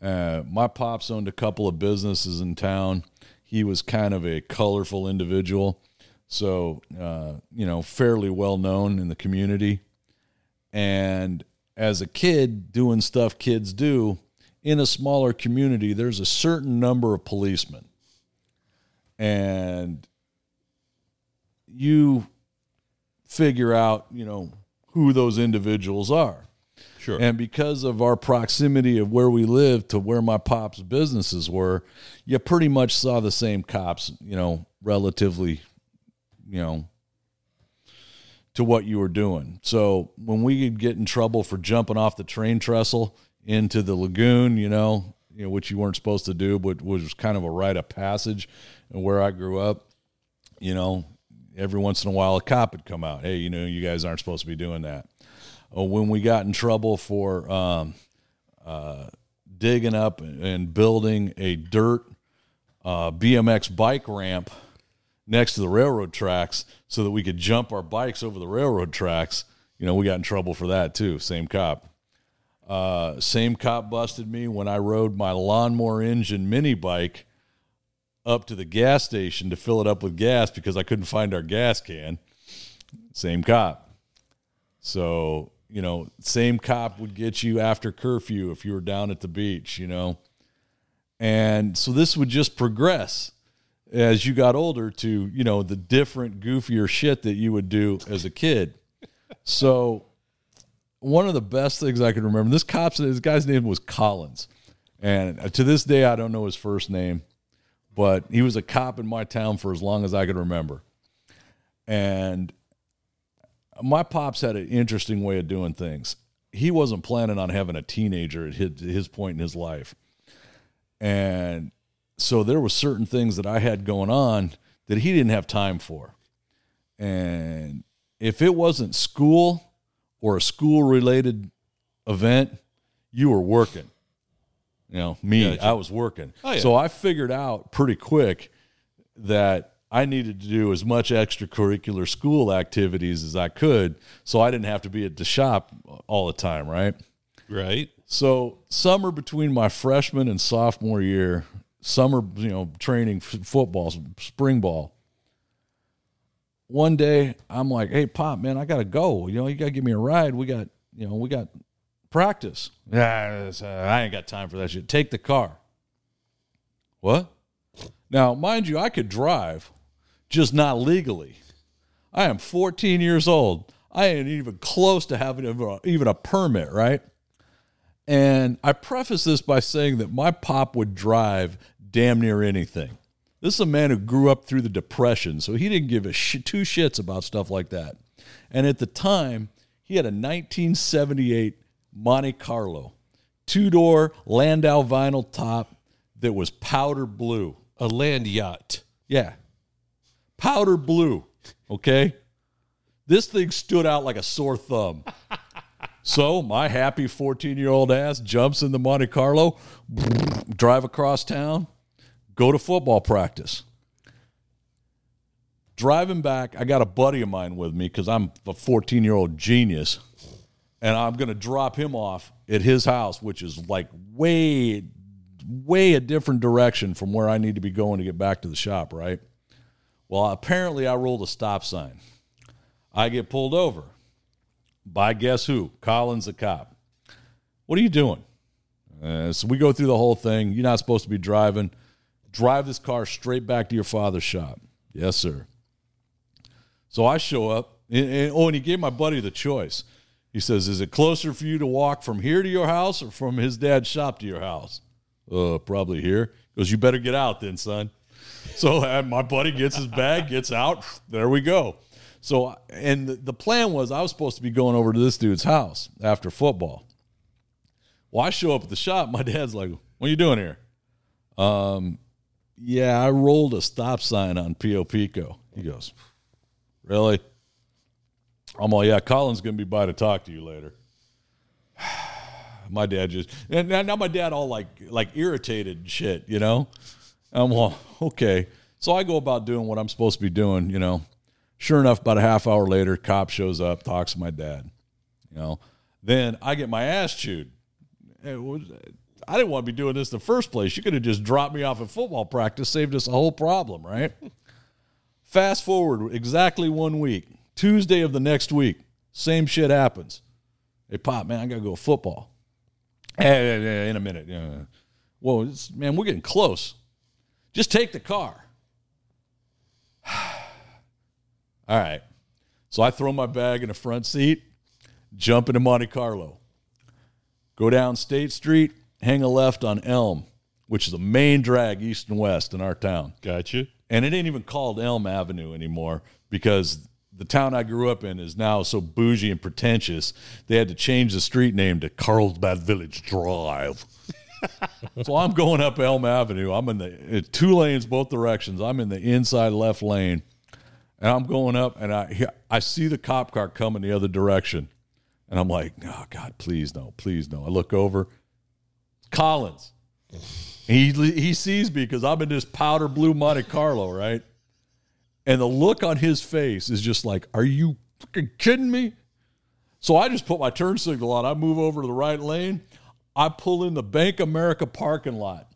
Uh, my pops owned a couple of businesses in town. He was kind of a colorful individual, so uh, you know, fairly well known in the community. And as a kid, doing stuff kids do in a smaller community, there's a certain number of policemen, and you figure out, you know, who those individuals are. Sure. And because of our proximity of where we lived to where my pop's businesses were, you pretty much saw the same cops, you know, relatively, you know, to what you were doing. So when we could get in trouble for jumping off the train trestle into the lagoon, you know, you know, which you weren't supposed to do, but was kind of a rite of passage and where I grew up, you know, every once in a while a cop would come out. Hey, you know, you guys aren't supposed to be doing that. Or when we got in trouble for um, uh, digging up and building a dirt uh, BMX bike ramp next to the railroad tracks so that we could jump our bikes over the railroad tracks. You know, we got in trouble for that too. Same cop. Uh, same cop busted me when I rode my lawnmower engine mini bike up to the gas station to fill it up with gas because I couldn't find our gas can. Same cop. So, you know, same cop would get you after curfew if you were down at the beach, you know. And so this would just progress as you got older to, you know, the different goofier shit that you would do as a kid. So one of the best things I can remember, this cop's this guy's name was Collins. And to this day I don't know his first name, but he was a cop in my town for as long as I could remember. And my pops had an interesting way of doing things. He wasn't planning on having a teenager at his, his point in his life. And so there were certain things that I had going on that he didn't have time for. And if it wasn't school or a school related event, you were working. You know, me, Gotcha. I was working. Oh, yeah. So I figured out pretty quick that I needed to do as much extracurricular school activities as I could so I didn't have to be at the shop all the time, right? Right. So summer between my freshman and sophomore year, summer, you know, training f- football, spring ball. One day I'm like, "Hey, pop, man, I gotta go. You know, you gotta give me a ride. We got, you know, we got practice. Yeah, uh, I ain't got time for that shit. Take the car. What? Now, mind you, I could drive, just not legally. I am 14 years old. I ain't even close to having even a permit, right? And I preface this by saying that my pop would drive damn near anything. This is a man who grew up through the Depression, so he didn't give a sh- two shits about stuff like that. And at the time, he had a 1978 Monte Carlo, two door Landau vinyl top that was powder blue. A land yacht. Yeah. Powder blue. Okay. This thing stood out like a sore thumb. So my happy 14 year old ass jumps in the Monte Carlo, drive across town, go to football practice. Driving back, I got a buddy of mine with me because I'm a 14 year old genius, and I'm going to drop him off at his house, which is like way, way a different direction from where I need to be going to get back to the shop, right? Well, apparently I rolled a stop sign. I get pulled over by guess who? Collins, the cop. What are you doing? Uh, so we go through the whole thing. You're not supposed to be driving. Drive this car straight back to your father's shop. Yes, sir. So I show up. And, and, oh, and he gave my buddy the choice. He says, Is it closer for you to walk from here to your house or from his dad's shop to your house? Uh, probably here. He goes, You better get out then, son. So uh, my buddy gets his bag, gets out. There we go. So, and the, the plan was I was supposed to be going over to this dude's house after football. Well, I show up at the shop. My dad's like, "What are you doing here?" Um, yeah, I rolled a stop sign on Pio Pico. He goes, "Really?" I'm all, "Yeah, Collins gonna be by to talk to you later." my dad just and now my dad all like like irritated shit, you know. I'm all okay. So I go about doing what I'm supposed to be doing, you know. Sure enough, about a half hour later, cop shows up, talks to my dad. You know, then I get my ass chewed. Was, I didn't want to be doing this in the first place. You could have just dropped me off at football practice, saved us a whole problem, right? Fast forward exactly one week, Tuesday of the next week, same shit happens. Hey, Pop, man, I got to go football. Hey, in a minute. Yeah. Well, man, we're getting close. Just take the car. All right. So I throw my bag in the front seat, jump into Monte Carlo, go down State Street, hang a left on Elm, which is the main drag east and west in our town. Gotcha. And it ain't even called Elm Avenue anymore because the town I grew up in is now so bougie and pretentious, they had to change the street name to Carlsbad Village Drive. so I'm going up Elm Avenue. I'm in the two lanes both directions. I'm in the inside left lane and I'm going up, and I I see the cop car coming the other direction, and I'm like, oh God, please no, please no. I look over, Collins. He he sees me because I'm in this powder blue Monte Carlo, right? And the look on his face is just like, are you fucking kidding me? So I just put my turn signal on. I move over to the right lane. I pull in the Bank America parking lot,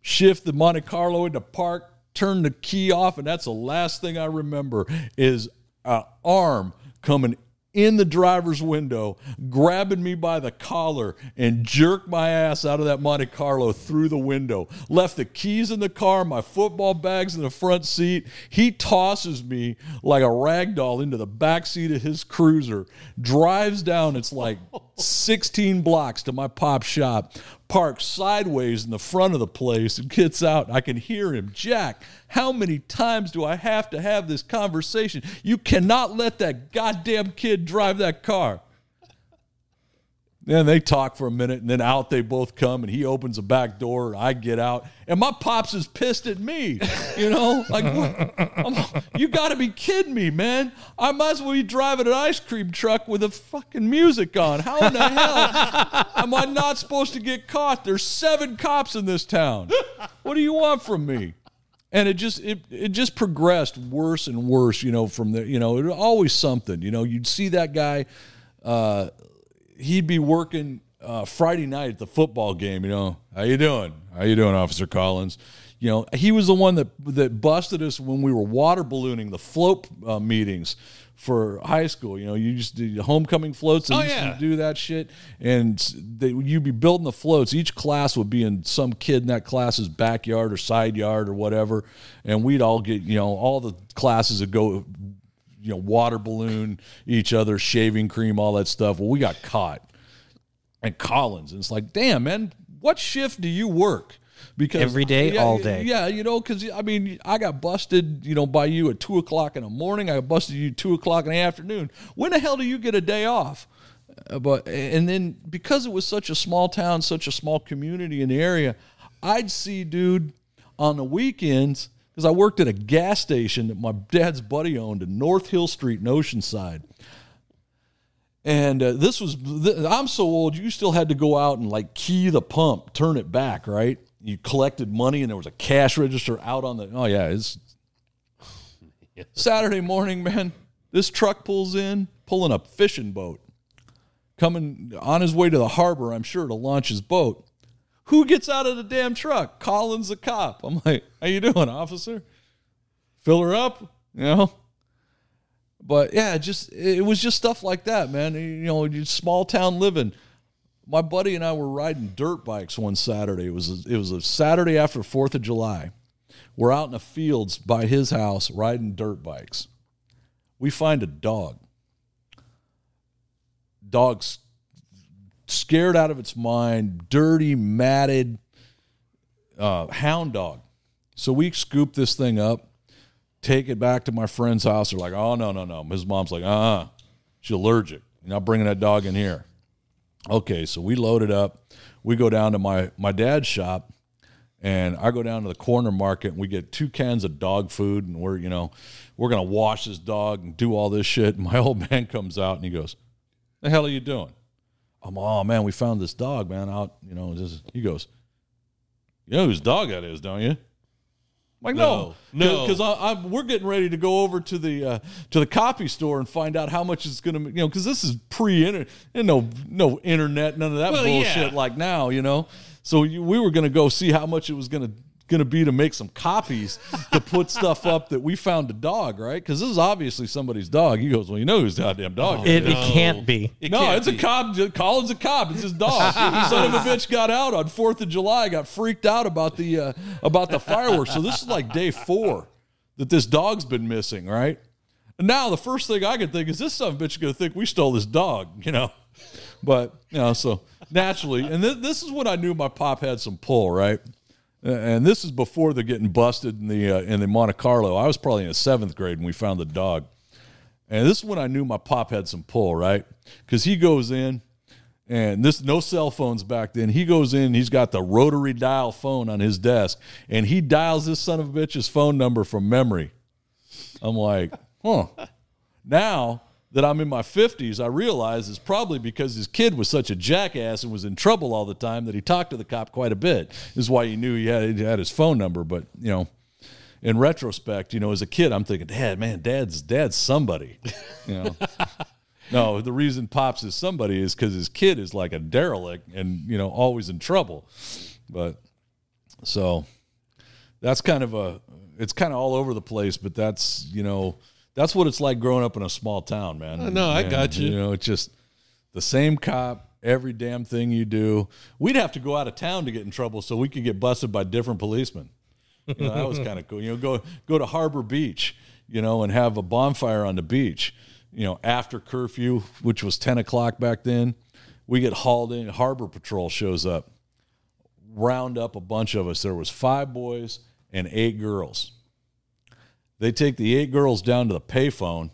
shift the Monte Carlo into park, turn the key off, and that's the last thing I remember is an arm coming in the driver's window, grabbing me by the collar and jerked my ass out of that Monte Carlo through the window. Left the keys in the car, my football bags in the front seat. He tosses me like a rag doll into the back seat of his cruiser, drives down, it's like 16 blocks to my pop shop, parks sideways in the front of the place and gets out. I can hear him, Jack, how many times do I have to have this conversation? You cannot let that goddamn kid drive that car. Then they talk for a minute, and then out they both come, and he opens the back door. I get out, and my pops is pissed at me. You know, like you got to be kidding me, man! I might as well be driving an ice cream truck with the fucking music on. How in the hell am I not supposed to get caught? There's seven cops in this town. What do you want from me? and it just it, it just progressed worse and worse you know from the you know it was always something you know you'd see that guy uh, he'd be working uh, Friday night at the football game. You know, how you doing? How you doing, Officer Collins? You know, he was the one that that busted us when we were water ballooning the float uh, meetings for high school. You know, you just do the homecoming floats and Oh, used yeah. to do that shit. And they, you'd be building the floats. Each class would be in some kid in that class's backyard or side yard or whatever. And we'd all get, you know, all the classes would go, you know, water balloon each other, shaving cream, all that stuff. Well, we got caught. And Collins, and it's like, damn, man, what shift do you work? Because Every day, Yeah, all day. Yeah, you know, because I mean, I got busted, you know, by you at two o'clock in the morning. I got busted you two o'clock in the afternoon. When the hell do you get a day off? Uh, But and then because it was such a small town, such a small community in the area, I'd see, dude, on the weekends because I worked at a gas station that my dad's buddy owned in North Hill Street in Oceanside. And uh, this was, th- I'm so old, you still had to go out and like key the pump, turn it back, right? You collected money and there was a cash register out on the, oh yeah, it's Saturday morning, man. This truck pulls in, pulling a fishing boat, coming on his way to the harbor, I'm sure, to launch his boat. Who gets out of the damn truck? Collins, the cop. I'm like, how you doing, officer? Fill her up, you know? But yeah, just it was just stuff like that, man. You know, small town living. My buddy and I were riding dirt bikes one Saturday. It was a, it was a Saturday after Fourth of July. We're out in the fields by his house riding dirt bikes. We find a dog. Dog's scared out of its mind, dirty, matted uh, hound dog. So we scoop this thing up, take it back to my friend's house. They're like, oh, no, no, no. His mom's like, uh uh She's allergic. You're not bringing that dog in here. Okay, so we load it up. We go down to my, my dad's shop and I go down to the corner market and we get two cans of dog food and we're, you know, we're going to wash this dog and do all this shit. And my old man comes out and he goes, the hell are you doing? I'm, oh man, we found this dog, man, out, you know, this, he goes, you know whose dog that is, don't you? I'm like, no, No, no. because I'm we're getting ready to go over to the uh, to the copy store and find out how much it's going to, you know, because this is pre-internet, and no no internet, none of that Well, bullshit yeah. like now, you know. So you, we were going to go see how much it was going to going to be to make some copies to put stuff up that we found a dog, right? Because this is obviously somebody's dog. He goes, well, you know whose goddamn dog It, is. it can't be. It No, can't it's a cop. Collins a cop. It's his dog. Son of a bitch got out on Fourth of July. Got freaked out about the uh, about the fireworks. So this is like day four that this dog's been missing, right? And now the first thing I could think is this son of a bitch is gonna think we stole this dog, you know. But you know, so naturally, and th- this is when I knew my pop had some pull, right? And this is before they're getting busted in the uh, in the Monte Carlo. I was probably in seventh grade when we found the dog. And this is when I knew my pop had some pull, right? Because he goes in, and this no cell phones back then. He goes in, he's got the rotary dial phone on his desk, and he dials this son of a bitch's phone number from memory. I'm like, huh. Now that I'm in my 50s, I realize is probably because his kid was such a jackass and was in trouble all the time that he talked to the cop quite a bit. This is why he knew he had, he had his phone number. But, you know, in retrospect, you know, as a kid, I'm thinking, Dad, man, Dad's Dad's somebody. You know. no, the reason Pops is somebody is because his kid is like a derelict and you know always in trouble. But so that's kind of a it's kind of all over the place. But that's you know that's what it's like growing up in a small town, man. no, I And, got you. You know, it's just the same cop. Every damn thing you do, we'd have to go out of town to get in trouble, so we could get busted by different policemen. You know, that was kind of cool. You know, go go to Harbor Beach, you know, and have a bonfire on the beach. You know, after curfew, which was ten o'clock back then, we get hauled in. Harbor Patrol shows up, round up a bunch of us. There was five boys and eight girls. They take the eight girls down to the payphone.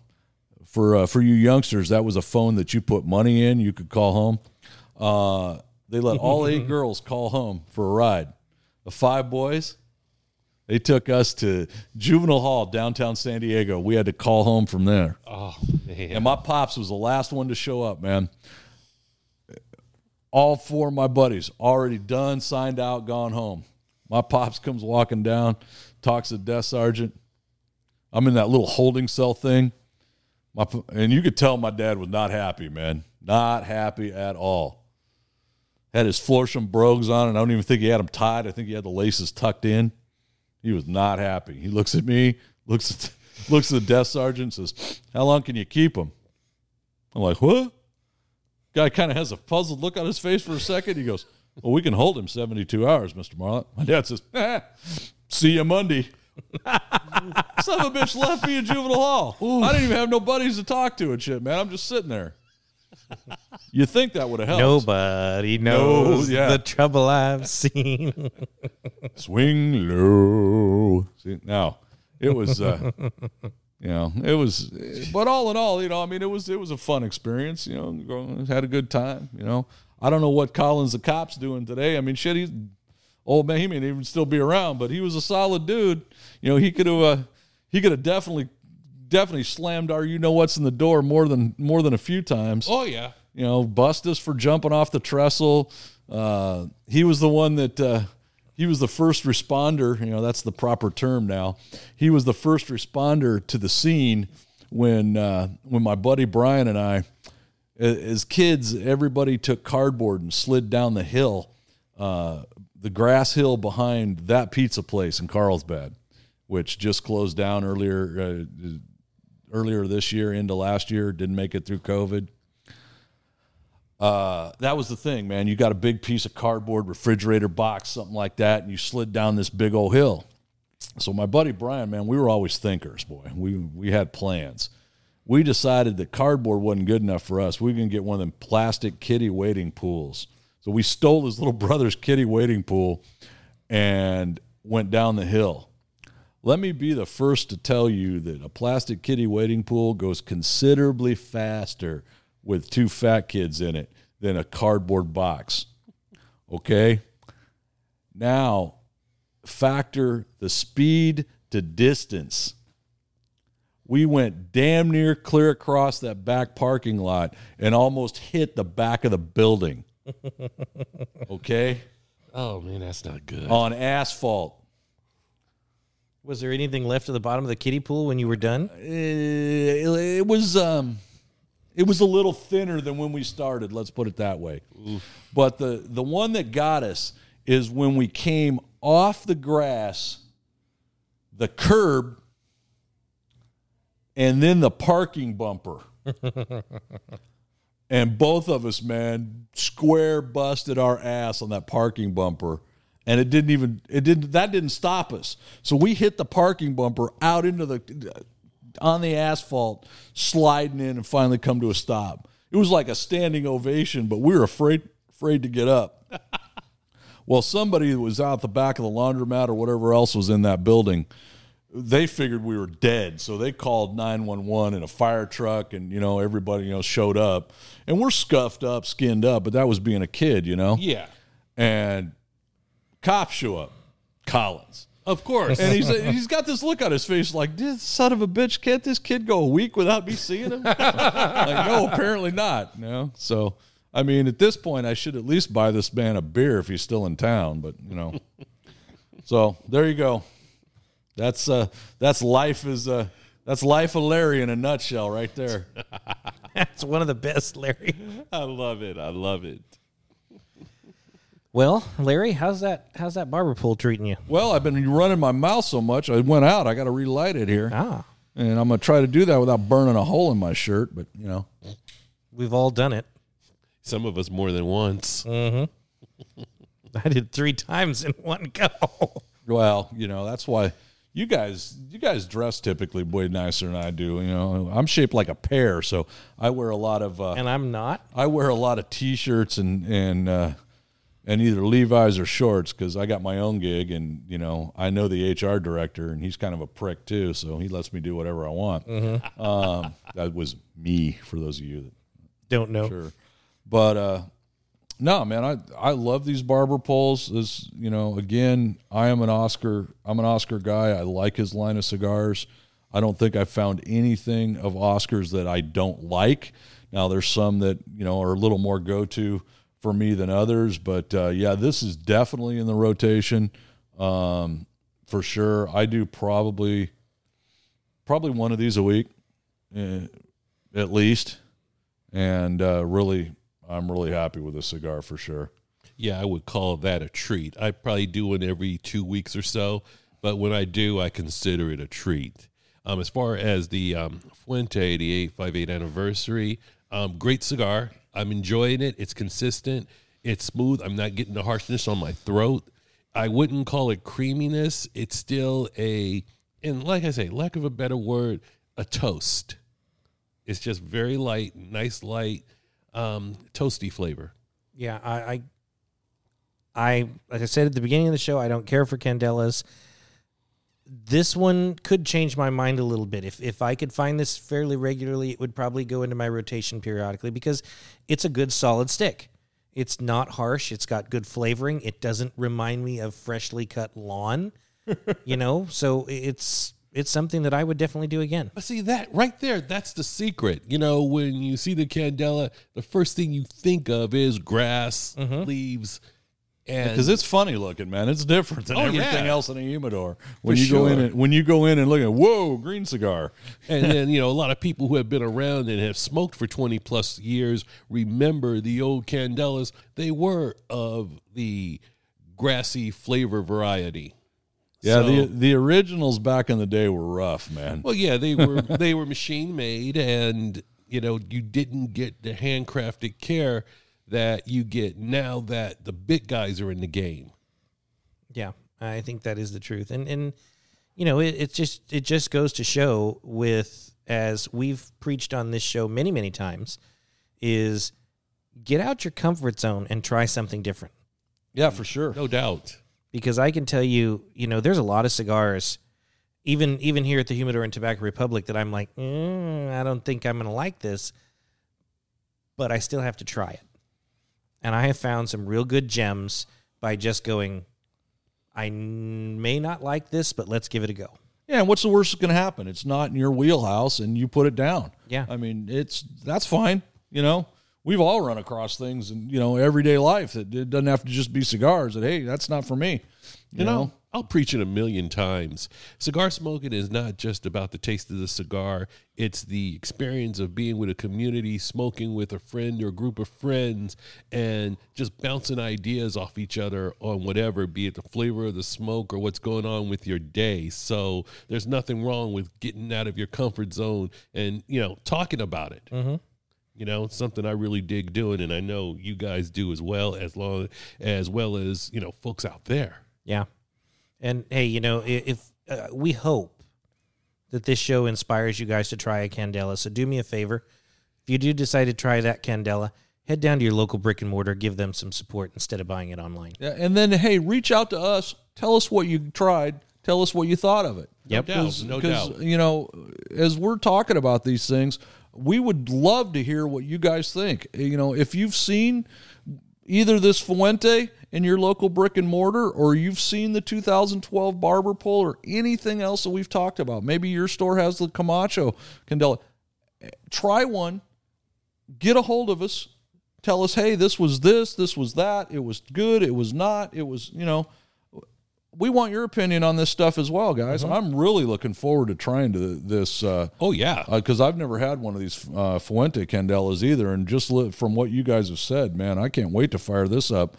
For uh, for you youngsters, that was a phone that you put money in. You could call home. Uh, they let all eight girls call home for a ride. The five boys, they took us to juvenile hall downtown San Diego. We had to call home from there. Oh, man. And my pops was the last one to show up, man. All four of my buddies already done, signed out, gone home. My pops comes walking down, talks to the desk sergeant. I'm in that little holding cell thing. My, and you could tell my dad was not happy, man. Not happy at all. Had his Florsheim brogues on, and I don't even think he had them tied. I think he had the laces tucked in. He was not happy. He looks at me, looks at looks at the desk sergeant, says, "How long can you keep him?" I'm like, "What?" Guy kind of has a puzzled look on his face for a second. He goes, "Well, we can hold him 72 hours, Mister Marlett." My dad says, "Ah, "See you Monday." Son of a bitch left me in juvenile hall. I didn't even have no buddies to talk to and shit, man. I'm just sitting there. You think that would have helped? Nobody knows yeah. the trouble I've seen. swing low. See, now it was, uh, you know, it was, but all in all, you know, I mean, it was it was a fun experience. You know, had a good time. You know, I don't know what Collins the cops doing today. I mean, shit, he's old man, he may even still be around, but he was a solid dude. You know, he could have uh, he could have definitely definitely slammed our you know what's in the door more than more than a few times. Oh yeah. You know, bust us for jumping off the trestle. Uh, he was the one that uh, he was the first responder. You know, that's the proper term now. He was the first responder to the scene when uh, when my buddy Brian and I, as kids, everybody took cardboard and slid down the hill, uh, the grass hill behind that pizza place in Carlsbad, which just closed down earlier uh, earlier this year into last year. Didn't make it through COVID. Uh, that was the thing, man. You got a big piece of cardboard, refrigerator box, something like that, and you slid down this big old hill. So my buddy Brian, man, we were always thinkers, boy. We we had plans. We decided that cardboard wasn't good enough for us. We gonna get one of them plastic kiddie wading pools. So we stole his little brother's kiddie wading pool and went down the hill. Let me be the first to tell you that a plastic kiddie wading pool goes considerably faster with two fat kids in it than a cardboard box. Okay? Now, factor the speed to distance. We went damn near clear across that back parking lot and almost hit the back of the building. Okay? Oh man, that's not good. On asphalt. Was there anything left at the bottom of the kiddie pool when you were done? It, it was um it was a little thinner than when we started, let's put it that way. But the the one that got us is when we came off the grass, the curb, and then the parking bumper. and both of us, man, square busted our ass on that parking bumper. And it didn't even it didn't that didn't stop us. So we hit the parking bumper out into the on the asphalt, sliding in and finally come to a stop. It was like a standing ovation, but we were afraid afraid to get up. well, somebody was out the back of the laundromat or whatever else was in that building, they figured we were dead, so they called nine one one and a fire truck, and you know everybody you know showed up, and we're scuffed up, skinned up, but that was being a kid, you know. yeah, And cops show up, Collins. of course. And he's he's got this look on his face like, this son of a bitch, can't this kid go a week without me seeing him? like, no, apparently not. No. So I mean, at this point I should at least buy this man a beer if he's still in town, but you know. so there you go. That's uh that's life is uh that's life of Larry in a nutshell right there. That's one of the best, Larry. I love it. I love it. Well, Larry, how's that? How's that barber pole treating you? Well, I've been running my mouth so much I went out. I got to relight it here. Ah, And I'm going to try to do that without burning a hole in my shirt, but you know. we've all done it. Some of us more than once. I did three times in one go. Well, you know, that's why you guys you guys dress typically way nicer than I do. You know, I'm shaped like a pear, so I wear a lot of uh, and I'm not. I wear a lot of t-shirts and and uh, and either Levi's or shorts because I got my own gig, and you know I know the HR director, and he's kind of a prick too, so he lets me do whatever I want. Um, that was me for those of you that Don't know. sure. But uh no, man, I I love these barber poles. As you know, again, I am an Oscar. I'm an Oscar guy. I like his line of cigars. I don't think I've found anything of Oscars that I don't like. Now, there's some that you know are a little more go to for me than others, but uh, yeah, this is definitely in the rotation um, for sure. I do probably probably one of these a week, eh, at least, and uh, really, I'm really happy with this cigar for sure. Yeah, I would call that a treat. I probably do one every two weeks or so, but when I do, I consider it a treat. Um, as far as the um, Fuente, the 858 anniversary, um, great cigar. I'm enjoying it. It's consistent. It's smooth. I'm not getting the harshness on my throat. I wouldn't call it creaminess. It's still a, and like I say, lack of a better word, a toast. It's just very light, nice light, um, toasty flavor. Yeah, I, I, I, like I said at the beginning of the show, I don't care for Candelas. This one could change my mind a little bit. If if I could find this fairly regularly, it would probably go into my rotation periodically because it's a good solid stick. It's not harsh. It's got good flavoring. It doesn't remind me of freshly cut lawn. you know, so it's it's something that I would definitely do again. But see that right there, that's the secret. You know, when you see the candela, the first thing you think of is grass, mm-hmm. leaves, and Because it's funny looking, man. It's different than Oh, everything yeah. else in a humidor. When For you go in and when you go in and look at whoa, green cigar. and then you know a lot of people who have been around and have smoked for 20 plus years remember the old candelas they were of the grassy flavor variety Yeah, So- the the originals back in the day were rough, man. well yeah they were they were machine made and you know you didn't get the handcrafted care that you get now that the big guys are in the game Yeah, I think that is the truth, and and you know it, it just it just goes to show with as we've preached on this show many many times, is get out your comfort zone and try something different. Yeah, for sure. no doubt Because I can tell you, you know, there's a lot of cigars, even even here at the Humidor and Tobacco Republic, that I'm like, mm, I don't think I'm going to like this, but I still have to try it. And I have found some real good gems by just going. I may not like this, but let's give it a go. Yeah, and what's the worst that's going to happen? It's not in your wheelhouse, and you put it down. Yeah. I mean, it's that's fine. You know, we've all run across things in you know everyday life that it doesn't have to just be cigars. That hey, that's not for me. You, You know, I'll preach it a million times. Cigar smoking is not just about the taste of the cigar, it's the experience of being with a community, smoking with a friend or a group of friends, and just bouncing ideas off each other on whatever, be it the flavor of the smoke or what's going on with your day. So there's nothing wrong with getting out of your comfort zone and, you know, talking about it. Mm-hmm. You know, it's something I really dig doing, and I know you guys do as well, as long as well as you know, folks out there. Yeah. And hey, you know, if uh, we hope that this show inspires you guys to try a Candela, so do me a favor. If you do decide to try that Candela, head down to your local brick and mortar, give them some support instead of buying it online. Yeah, and then hey, reach out to us. Tell us what you tried. Tell us what you thought of it. Yep. No doubt, no Because, doubt. you know, as we're talking about these things, we would love to hear what you guys think. You know, if you've seen either this Fuente in your local brick and mortar, or you've seen the 2012 Barber Pole, or anything else that we've talked about, maybe your store has the Camacho Candela. Try one, get a hold of us, tell us, hey, this was this, this was that, it was good, it was not, it was, you know we want your opinion on this stuff as well, guys. I'm really looking forward to trying to this uh, Oh yeah, because I've never had one of these uh, Fuente Candelas either, and just li- from what you guys have said, man, I can't wait to fire this up.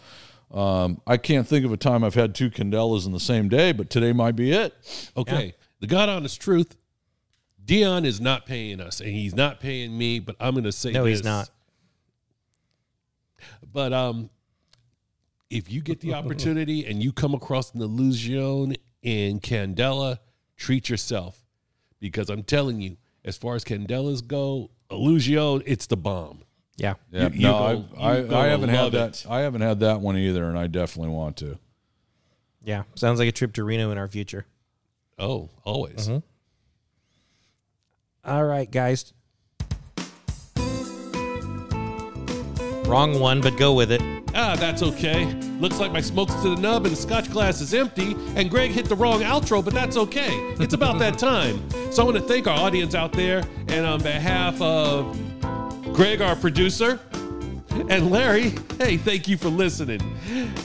Um, I can't think of a time I've had two Candelas in the same day, but today might be it. okay. The God honest truth, Dion is not paying us, and he's not paying me. But I'm going to say No, he's not. But um, if you get the opportunity and you come across an Illusion in Candela, treat yourself because I'm telling you, as far as Candelas go, Illusion, it's the bomb. Yeah. Yeah, You- you no, go- I've- I, I, haven't had that. it. I haven't had that one either, and I definitely want to. Yeah. Sounds like a trip to Reno in our future. Oh, always. Mm-hmm. All right, guys. Wrong one, but go with it. Ah, that's okay. Looks like my smoke's to the nub and the scotch glass is empty, and Greg hit the wrong outro, but that's okay. It's about that time. So I want to thank our audience out there, and on behalf of Greg, our producer, and Larry, hey, thank you for listening.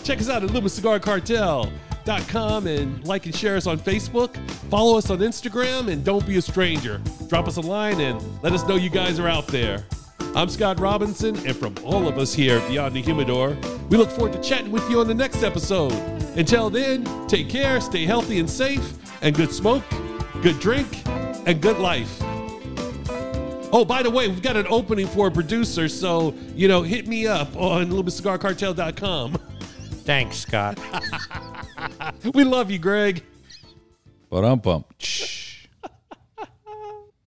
Check us out at LumaCigarCartel.com and like and share us on Facebook. Follow us on Instagram, and don't be a stranger. Drop us a line and let us know you guys are out there. I'm Scott Robinson, and from all of us here at Beyond the Humidor, we look forward to chatting with you on the next episode. Until then, take care, stay healthy and safe, and good smoke, good drink, and good life. Oh, by the way, we've got an opening for a producer, so, you know, hit me up on LumaCigarCartel.com. Thanks, Scott. We love you, Greg. But um, pump.